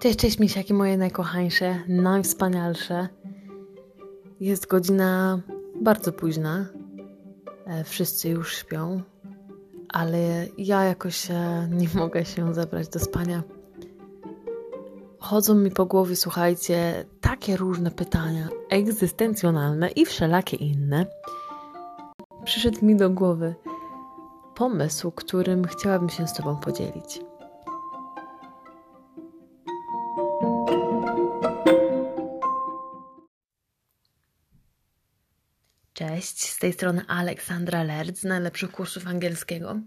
Cześć, cześć misiaki moje najkochańsze, najwspanialsze. Jest godzina bardzo późna. E, wszyscy już śpią, ale ja jakoś e, nie mogę się zabrać do spania. Chodzą mi po głowie, słuchajcie, takie różne pytania egzystencjonalne i wszelakie inne. Przyszedł mi do głowy pomysł, którym chciałabym się z Tobą podzielić. Cześć, z tej strony Aleksandra Lerc z najlepszych kursów angielskiego.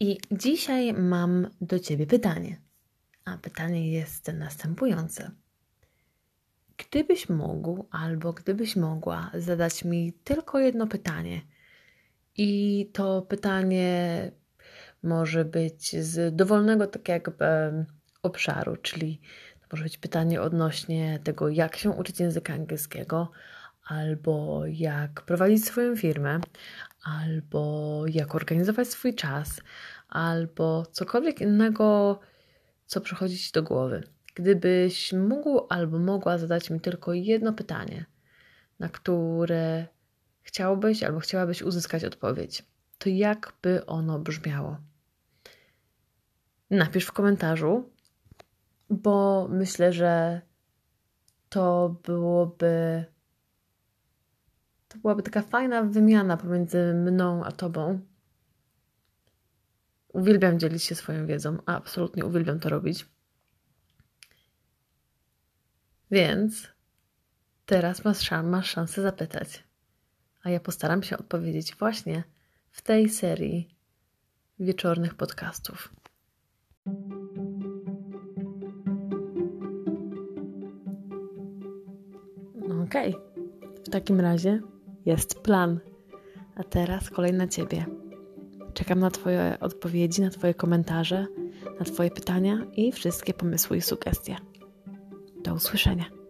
I dzisiaj mam do Ciebie pytanie. A pytanie jest następujące. Gdybyś mógł albo gdybyś mogła zadać mi tylko jedno pytanie, i to pytanie może być z dowolnego tak jakby obszaru, czyli to może być pytanie odnośnie tego, jak się uczyć języka angielskiego, albo jak prowadzić swoją firmę, albo jak organizować swój czas, albo cokolwiek innego, co przychodzi Ci do głowy. Gdybyś mógł albo mogła zadać mi tylko jedno pytanie, na które chciałbyś albo chciałabyś uzyskać odpowiedź, to jak by ono brzmiało? Napisz w komentarzu, bo myślę, że to byłoby to byłaby taka fajna wymiana pomiędzy mną a tobą. Uwielbiam dzielić się swoją wiedzą, a absolutnie uwielbiam to robić. Więc teraz masz, masz szansę zapytać, a ja postaram się odpowiedzieć właśnie w tej serii wieczornych podcastów. Okej, okay. w takim razie jest plan. A teraz kolej na Ciebie. Czekam na Twoje odpowiedzi, na Twoje komentarze, na Twoje pytania i wszystkie pomysły i sugestie. Do usłyszenia.